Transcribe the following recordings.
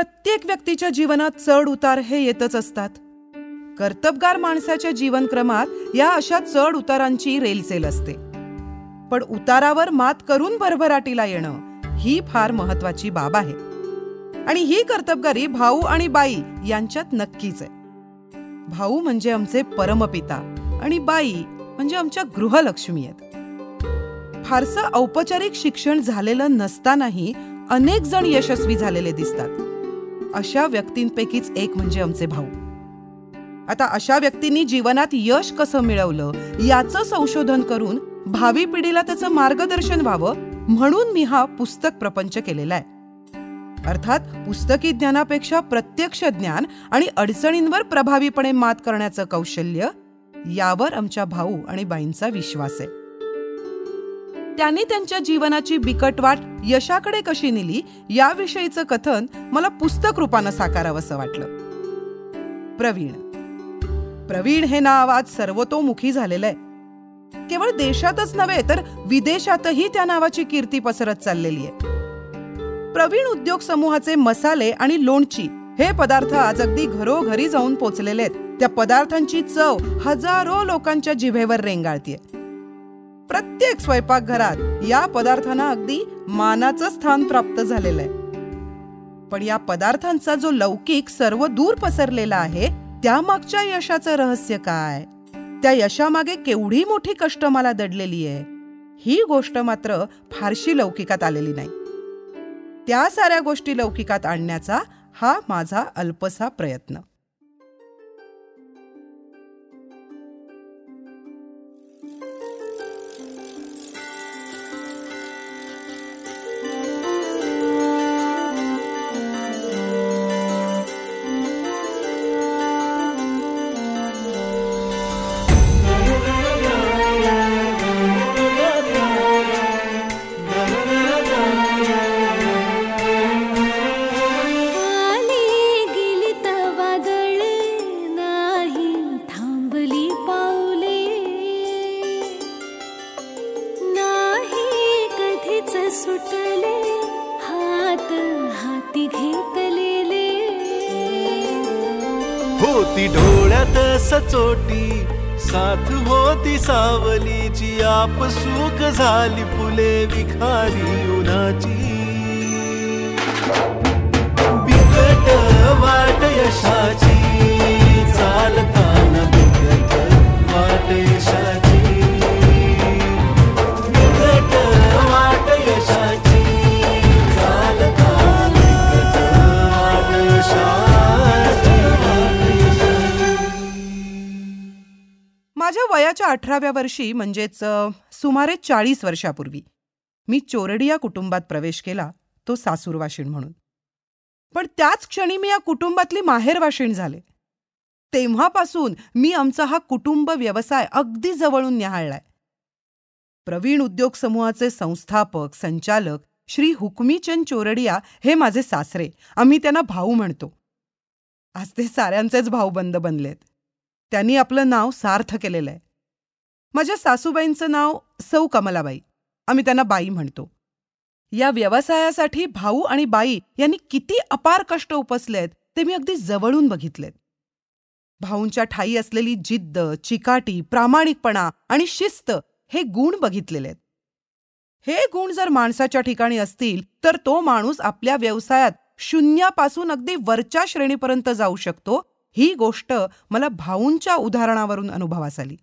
प्रत्येक व्यक्तीच्या जीवनात चढ उतार हे येतच असतात. कर्तबगार माणसाच्या जीवनक्रमात या अशा चढ उतारांची रेलसेल असते. पण उतारावर मात करून भरभराटीला येणं ही फार महत्वाची बाब आहे. आणि ही कर्तबगारी भाऊ आणि बाई यांच्यात नक्कीच आहे. भाऊ म्हणजे आमचे परमपिता आणि बाई म्हणजे आमच्या गृहलक्ष्मी आहेत. फारसं औपचारिक शिक्षण झालेलं नसतानाही अनेक जण यशस्वी झालेले दिसतात. अशा व्यक्तींपैकीच एक म्हणजे आमचे भाऊ. आता अशा व्यक्तींनी जीवनात यश कसं मिळवलं याचं संशोधन करून भावी पिढीला त्याचं मार्गदर्शन व्हावं म्हणून मी हा पुस्तक प्रपंच केलेला आहे. अर्थात पुस्तकी ज्ञानापेक्षा प्रत्यक्ष ज्ञान आणि अडचणींवर प्रभावीपणे मात करण्याचं कौशल्य यावर आमच्या भाऊ आणि बाईंचा विश्वास आहे. त्यांनी त्यांच्या जीवनाची बिकट वाट यशाकडे कशी नेली याविषयीचं कथन मला पुस्तक रूपानं साकारावंसं वाटलं. प्रवीण. प्रवीण हे नाव आज सर्वतोमुखी झालेलं आहे. केवळ देशातच नव्हे तर विदेशातही त्या नावाची कीर्ती पसरत चाललेली आहे. प्रवीण उद्योग समूहाचे मसाले आणि लोणची हे पदार्थ आज अगदी घरोघरी जाऊन पोचलेले आहेत. त्या पदार्थांची चव हजारो लोकांच्या जिभेवर रेंगाळतीये. प्रत्येक स्वयंपाकघरात या पदार्थांना अगदी मानाचं स्थान प्राप्त झालेलं आहे. पण या पदार्थांचा जो लौकिक सर्व दूर पसरलेला आहे त्यामागच्या यशाचं रहस्य काय? त्या यशामागे केवढी मोठी कष्ट मला दडलेली आहे? ही गोष्ट मात्र फारशी लौकिकात आलेली नाही. त्या साऱ्या गोष्टी लौकिकात आणण्याचा हा माझा अल्पसा प्रयत्न. होती डोळ्यात सचोटी. साथ होती सावलीची आप सुख झाली फुले विखारी उन्हाची. बिकट वाट यशाची चालता वयाच्या अठराव्या वर्षी म्हणजेच सुमारे चाळीस वर्षापूर्वी मी चोरडी या कुटुंबात प्रवेश केला तो सासूरवाशीण म्हणून. पण त्याच क्षणी मी या कुटुंबातली माहेरवाशीण झाले. तेव्हापासून मी आमचा हा कुटुंब व्यवसाय अगदी जवळून न्याहाळलाय प्रवीण उद्योग समूहाचे संस्थापक संचालक श्री हुकमीचंद चोरडिया हे माझे सासरे आम्ही त्यांना भाऊ म्हणतो. आज ते साऱ्यांचेच भाऊबंद बनलेत. त्यांनी आपलं नाव सार्थ केलेलं आहे. माझ्या सासूबाईंचं नाव सौ कमलाबाई. आम्ही त्यांना बाई म्हणतो. या व्यवसायासाठी भाऊ आणि बाई यांनी किती अपार कष्ट उपसलेत ते मी अगदी जवळून बघितलेत. भाऊंच्या ठाई असलेली जिद्द चिकाटी प्रामाणिकपणा आणि शिस्त हे गुण बघितलेले आहेत हे गुण जर माणसाच्या ठिकाणी असतील तर तो माणूस आपल्या व्यवसायात शून्यापासून अगदी वरच्या श्रेणीपर्यंत जाऊ शकतो. ही गोष्ट मला भाऊंच्या उदाहरणावरून अनुभवास आली.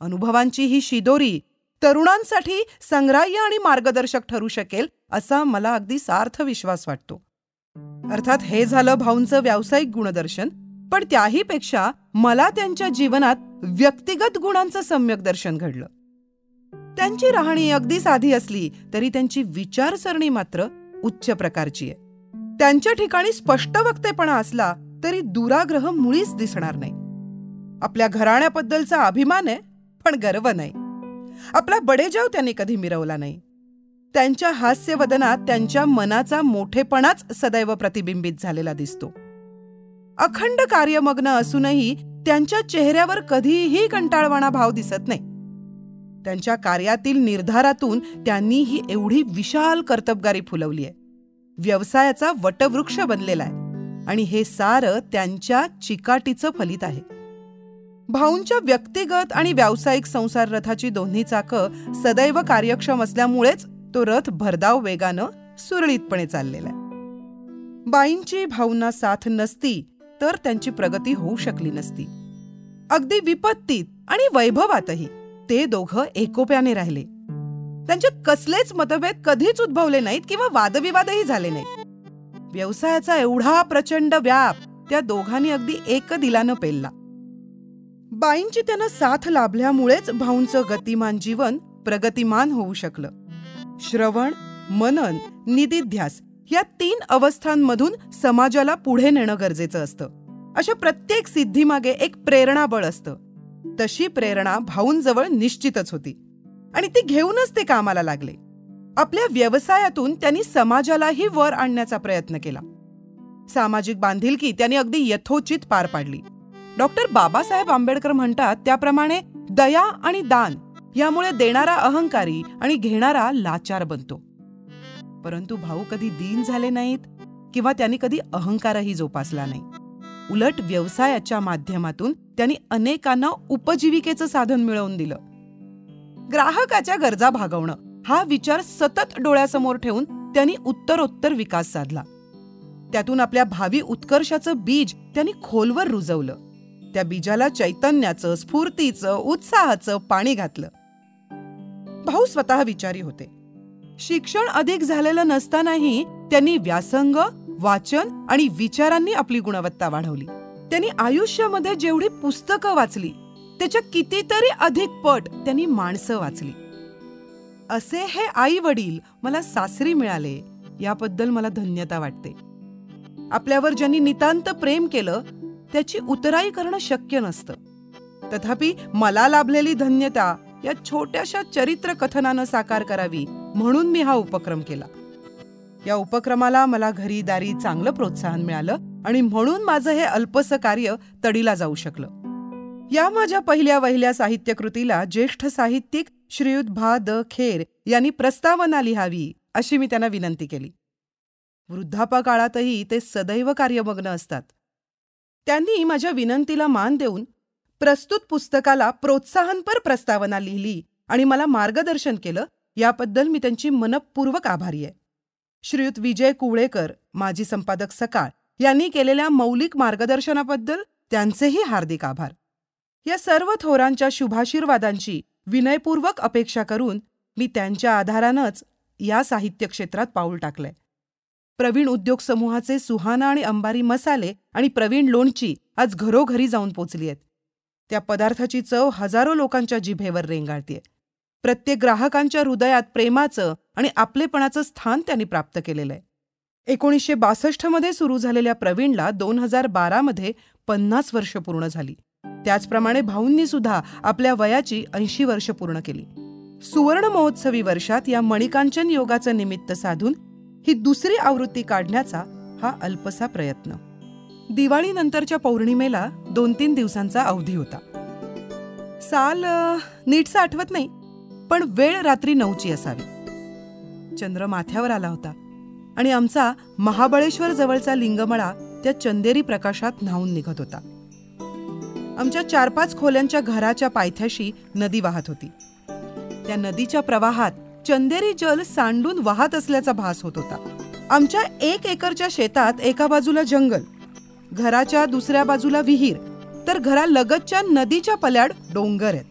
अनुभवांची ही शिदोरी तरुणांसाठी संग्राह्य आणि मार्गदर्शक ठरू शकेल असा मला अगदी सार्थ विश्वास वाटतो. अर्थात हे झालं भाऊंचं व्यावसायिक गुणदर्शन पण त्याहीपेक्षा मला त्यांच्या जीवनात व्यक्तिगत गुणांचं सम्यक दर्शन घडलं. त्यांची राहणी अगदी साधी असली तरी त्यांची विचारसरणी मात्र उच्च प्रकारची आहे. त्यांच्या ठिकाणी स्पष्ट वक्तेपणा असला तरी दुराग्रह मुळीच दिसणार नाही. आपल्या घराण्याबद्दलचा अभिमान आहे पण गर्व नाही. आपला बडेजाव त्यांनी कधी मिरवला नाही. त्यांच्या हास्यवदनात त्यांच्या मनाचा मोठेपणाच सदैव प्रतिबिंबित झालेला दिसतो. अखंड कार्यमग्न असूनही त्यांच्या चेहऱ्यावर कधीही कंटाळवाणा भाव दिसत नाही. त्यांच्या कार्यातील निर्धारातून त्यांनी ही एवढी विशाल कर्तबगारी फुलवली आहे. व्यवसायाचा वटवृक्ष बनलेला आहे आणि हे सारं त्यांच्या चिकाटीचं फलित आहे. भाऊंच्या व्यक्तिगत आणि व्यावसायिक संसार रथाची दोन्ही चाकं सदैव कार्यक्षम असल्यामुळेच तो रथ भरधाव वेगानं सुरळीतपणे चाललेला आहे. बाईंची भावना साथ नसती तर त्यांची प्रगती होऊ शकली नसती. अगदी विपत्तीत आणि वैभवातही ते दोघं एकोप्याने राहिले. त्यांच्यात कसलेच मतभेद कधीच उद्भवले नाहीत किंवा वादविवादही झाले नाहीत. व्यवसायाचा एवढा प्रचंड व्याप त्या दोघांनी अगदी एक दिलानं पेलला. बाईंची त्यांना साथ लाभल्यामुळेच भाऊंचं गतिमान जीवन प्रगतिमान होऊ शकलं. श्रवण मनन निदिध्यास या तीन अवस्थांमधून समाजाला पुढे नेणं गरजेचं असतं. अशा प्रत्येक सिद्धीमागे एक प्रेरणाबळ असतं. तशी प्रेरणा भाऊंजवळ निश्चितच होती. आणि ती घेऊनच ते कामाला लागले. आपल्या व्यवसायातून त्यांनी समाजालाही वर आणण्याचा प्रयत्न केला. सामाजिक बांधिलकी त्यांनी अगदी यथोचित पार पाडली. डॉक्टर बाबासाहेब आंबेडकर म्हणतात त्याप्रमाणे दया आणि दान यामुळे देणारा अहंकारी आणि घेणारा लाचार बनतो. परंतु भाऊ कधी दीन झाले नाहीत किंवा त्यांनी कधी अहंकारही जोपासला नाही. उलट व्यवसायाच्या माध्यमातून त्यांनी अनेकांना उपजीविकेचं साधन मिळवून दिलं. ग्राहकाच्या गरजा भागवणं हा विचार सतत डोळ्यासमोर ठेवून त्यांनी उत्तरोत्तर विकास साधला. त्यातून आपल्या भावी उत्कर्षाचं बीज त्यांनी खोलवर रुजवलं. त्या बीजाला चैतन्याचं स्फूर्तीचं उत्साहाचं पाणी घातलं. भाऊ स्वतः विचारी होते. शिक्षण अधिक झालेलं नसतानाही त्यांनी व्यासंग वाचन आणि विचारांनी आपली गुणवत्ता वाढवली. त्यांनी आयुष्यामध्ये जेवढी पुस्तकं वाचली त्याच्या कितीतरी अधिक पट त्यांनी माणसं वाचली. असे हे आई वडील मला सासरी मिळाले याबद्दल मला धन्यता वाटते. आपल्यावर ज्यांनी नितांत प्रेम केलं त्याची उतराई करणं शक्य नसतं. तथापि मला लाभलेली धन्यता या छोट्याशा चरित्र कथनानं साकार करावी म्हणून मी हा उपक्रम केला. या उपक्रमाला मला घरी दारी चांगलं प्रोत्साहन मिळालं आणि म्हणून माझं हे अल्पसं कार्य तडीला जाऊ शकलं. या माझ्या पहिल्या वहिल्या साहित्यकृतीला ज्येष्ठ साहित्यिक श्रीयुत भा द खेर यांनी प्रस्तावना लिहावी अशी मी त्यांना विनंती केली. वृद्धापकाळातही ते सदैव कार्यमग्न असतात. त्यांनी माझ्या विनंतीला मान देऊन प्रस्तुत पुस्तकाला प्रोत्साहनपर प्रस्तावना लिहिली आणि मला मार्गदर्शन केलं. याबद्दल मी त्यांची मनपूर्वक आभारी आहे. श्रीयुत विजय कुवळेकर माजी संपादक सकाळ यांनी केलेल्या मौलिक मार्गदर्शनाबद्दल त्यांचेही हार्दिक आभार. या सर्व थोरांच्या शुभाशीर्वादांची विनयपूर्वक अपेक्षा करून मी त्यांच्या आधारानंच या साहित्य क्षेत्रात पाऊल टाकलंय. प्रवीण उद्योग समूहाचे सुहाना आणि अंबारी मसाले आणि प्रवीण लोणची आज घरोघरी जाऊन पोचली आहेत. त्या पदार्थाची चव हजारो लोकांच्या जिभेवर रेंगाळतीये. प्रत्येक ग्राहकांच्या हृदयात प्रेमाचं आणि आपलेपणाचं स्थान त्यांनी प्राप्त केलेलं आहे एकोणीसशे बासष्टमध्ये सुरू झालेल्या प्रवीणला दोन हजार बारामध्ये पन्नास वर्ष पूर्ण झाली. त्याचप्रमाणे भाऊंनी सुद्धा आपल्या वयाची ऐंशी वर्ष पूर्ण केली. सुवर्ण महोत्सवी वर्षात या मणिकांचन योगाचं निमित्त साधून ही दुसरी आवृत्ती काढण्याचा हा अल्पसा प्रयत्न. दिवाळीनंतरच्या पौर्णिमेला दोन तीन दिवसांचा अवधी होता. साल नीटसा आठवत नाही पण वेळ रात्री नऊची असावी. चंद्र माथ्यावर आला होता आणि आमचा महाबळेश्वर जवळचा लिंगमळा त्या चंदेरी प्रकाशात न्हावून निघत होता. आमच्या चार पाच खोल्यांच्या घराच्या पायथ्याशी नदी वाहत होती. त्या नदीच्या प्रवाहात चंदेरी जल सांडून वाहत असल्याचा भास होत होता. आमच्या एक एकरच्या शेतात एका बाजूला जंगल घराच्या दुसऱ्या बाजूला विहीर तर घरालगतच्या नदीच्या पल्याड डोंगर आहेत.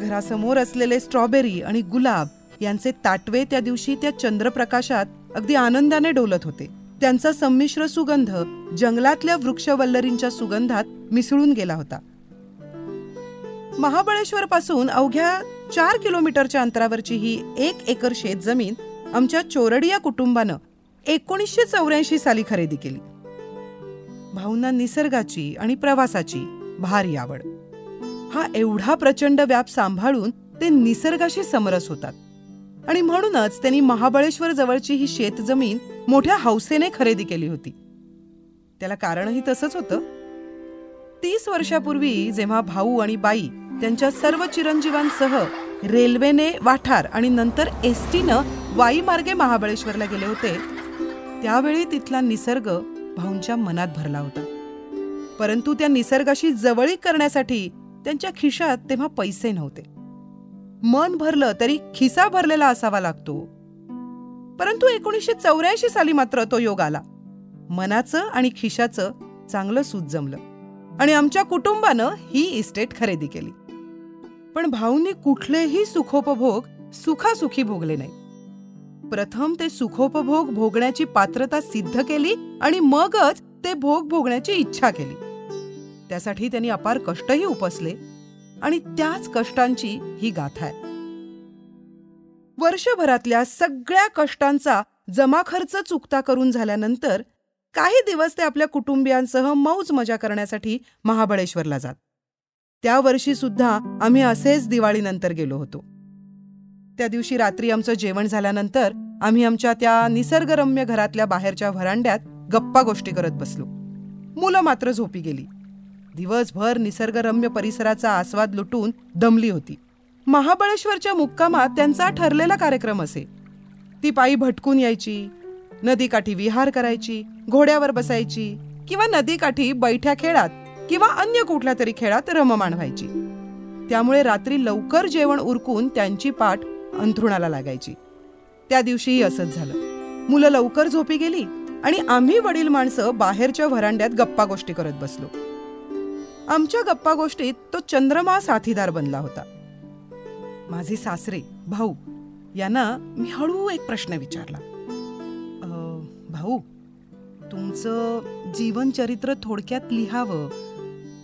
घरासमोर असलेले स्ट्रॉबेरी आणि गुलाब यांचे ताटवे त्या दिवशी त्या चंद्रप्रकाशात अगदी आनंदाने डोलत होते. त्यांचा संमिश्र सुगंध जंगलातल्या वृक्षवल्लरींच्या सुगंधात मिसळून गेला होता. महाबळेश्वर पासून अवघ्या चार किलोमीटरच्या अंतरावरची ही एक एकर शेत जमीन आमच्या चोरडिया कुटुंबानं एकोणीसशे चौऱ्याऐंशी साली खरेदी केली. भाऊंना निसर्गाची आणि प्रवासाची भारी आवड. हा एवढा प्रचंड व्याप सांभाळून ते निसर्गाशी समरस होतात. आणि म्हणूनच त्यांनी महाबळेश्वर जवळची ही शेतजमीन मोठ्या हौसेने खरेदी केली होती. त्याला कारणही तसंच होतं. तीस वर्षापूर्वी जेव्हा भाऊ आणि बाई त्यांच्या सर्व चिरंजीवांसह रेल्वेने वाठार आणि नंतर एस टीनं वाईमार्गे महाबळेश्वरला गेले होते त्यावेळी तिथला निसर्ग भाऊंच्या मनात भरला होता. परंतु त्या निसर्गाशी जवळीक करण्यासाठी त्यांच्या खिशात तेव्हा पैसे नव्हते. मन भरलं तरी खिसा भरलेला असावा लागतो. परंतु एकोणीसशे चौऱ्याऐंशी साली मात्र तो योग आला. मनाचं आणि खिशाचं चांगलं सूत जमलं. आणि आमच्या कुटुंबानं ही इस्टेट खरेदी केली. पण भाऊंनी कुठलेही सुखोपभोग सुखासुखी भोगले नाही प्रथम ते सुखोपभोग भोगण्याची पात्रता सिद्ध केली आणि मगच ते भोग भोगण्याची इच्छा केली. त्यासाठी त्यांनी अपार कष्टही उपसले आणि त्याच कष्टांची ही गाथा आहे. वर्षभरातल्या सगळ्या कष्टांचा जमाखर्च चुकता करून झाल्यानंतर काही दिवस ते आपल्या कुटुंबियांसह मौज मजा करण्यासाठी महाबळेश्वरला जात. त्या वर्षी सुद्धा आम्ही असेच दिवाळीनंतर गेलो होतो. त्या दिवशी रात्री आमचं जेवण झाल्यानंतर आम्ही आमच्या त्या निसर्गरम्य घरातल्या बाहेरच्या व्हरांड्यात गप्पा गोष्टी करत बसलो. मुलं मात्र झोपी गेली. दिवसभर निसर्गरम्य परिसराचा आस्वाद लुटून दमली होती. महाबळेश्वरच्या मुक्कामात त्यांचा ठरलेला कार्यक्रम असे. ती पायी भटकून यायची नदीकाठी विहार करायची घोड्यावर बसायची किंवा नदीकाठी बैठ्या खेळात किंवा अन्य कुठल्या तरी खेळात रममाण व्हायची. त्यामुळे रात्री लवकर जेवण उरकून त्यांची पाठ अंथरुणाला लागायची. त्या दिवशीही असंच झालं. मुलं लवकर झोपी गेली आणि आम्ही वडील माणसं बाहेरच्या व्हरांड्यात गप्पा गोष्टी करत बसलो. आमच्या गप्पा गोष्टीत तो चंद्रमा साथीदार बनला होता. माझे सासरे भाऊ यांना मी हळू एक प्रश्न विचारला. भाऊ तुमचं जीवनचरित्र थोडक्यात लिहावं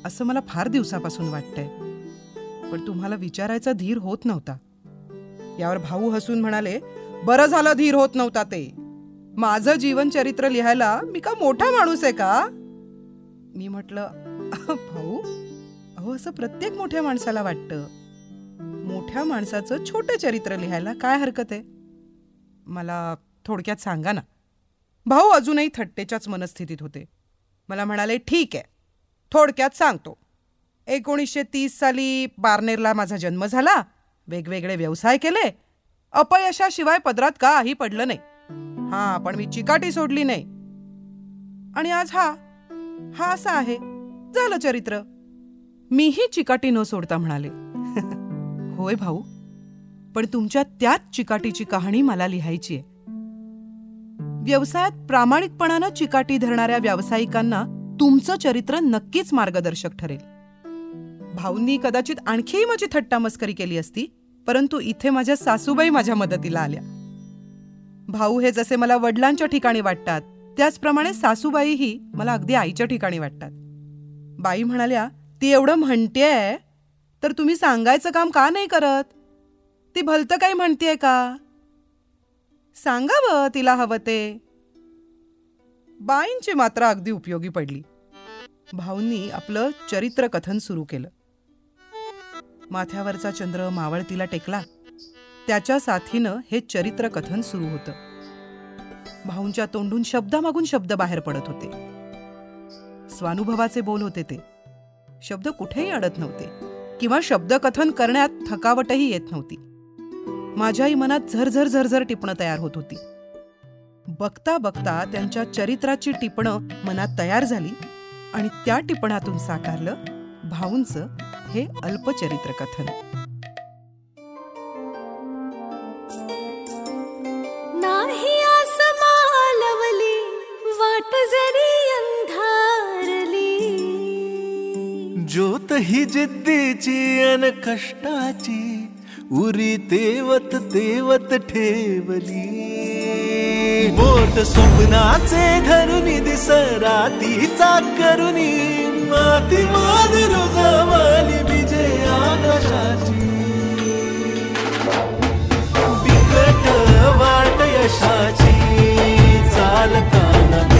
असं मला फार दिवसापासून वाटतंय. पण तुम्हाला विचारायचा धीर होत नव्हता. यावर भाऊ हसून म्हणाले बरं झालं धीर होत नव्हता ते. माझं जीवनचरित्र लिहायला मी का मोठा माणूस आहे का? मी म्हटलं भाऊ अहो असं प्रत्येक मोठ्या माणसाला वाटतं. मोठ्या माणसाचं छोटं चरित्र लिहायला काय हरकत आहे? मला थोडक्यात सांगा ना. भाऊ अजूनही थट्टेच्याच मनस्थितीत होते. मला म्हणाले ठीक आहे. थोडक्यात सांगतो. एकोणीसशे तीस साली बार्नेरला माझा जन्म झाला. वेगवेगळे व्यवसाय केले. अपयशाशिवाय पदरात काही पडलं नाही. हा पण मी चिकाटी सोडली नाही. आणि आज हा हा असा आहे. झालं चरित्र. मीही चिकाटी न सोडता म्हणाले होय भाऊ पण तुमच्या त्याच चिकाटीची कहाणी मला लिहायची आहे. व्यवसायात प्रामाणिकपणानं चिकाटी धरणाऱ्या व्यावसायिकांना तुमचं चरित्र नक्कीच मार्गदर्शक ठरेल. भाऊंनी कदाचित आणखीही माझी थट्टा मस्करी केली असती परंतु इथे माझ्या सासूबाई माझ्या मदतीला आल्या. भाऊ हे जसे मला वडिलांच्या ठिकाणी वाटतात त्याचप्रमाणे सासूबाईही मला अगदी आईच्या ठिकाणी वाटतात. बाई म्हणाल्या ती एवढं म्हणतेय? तर तुम्ही सांगायचं काम का नाही करत? ती भलतं काही म्हणतेय का? सांगावं तिला हवं ते? बाईंची मात्र अगदी उपयोगी पडली. भाऊंनी आपलं चरित्र कथन सुरू केलं. माथ्यावरचा चंद्र मावळतीला टेकला. त्याच्या साथीनं हे चरित्र कथन सुरू होतं. भाऊंच्या तोंडून शब्दामागून शब्द बाहेर पडत होते. स्वानुभवाचे बोल होते ते. शब्द कुठेही अडत नव्हते. किंवा शब्दकथन करण्यात थकावटही येत नव्हती. माझ्याही मनात झरझर झरझर टिपणं तयार होत होती. बघता बघता त्यांच्या चरित्राची टिपणं मनात तयार झाली आणि त्या टिपणातून साकारलं भाऊंचं हे अल्पचरित्र कथन नाही मालवली वाट जरी अंधारली. ज्योत ही जिद्दीची अन कष्टाची उरी तेवत तेवत ठेवली. बोट स्वप्नाचे धरुनी दिसरातीचा करुनी माती मान रुजवाली विजय आकाशाची. बिकट वाट यशाची. चालताना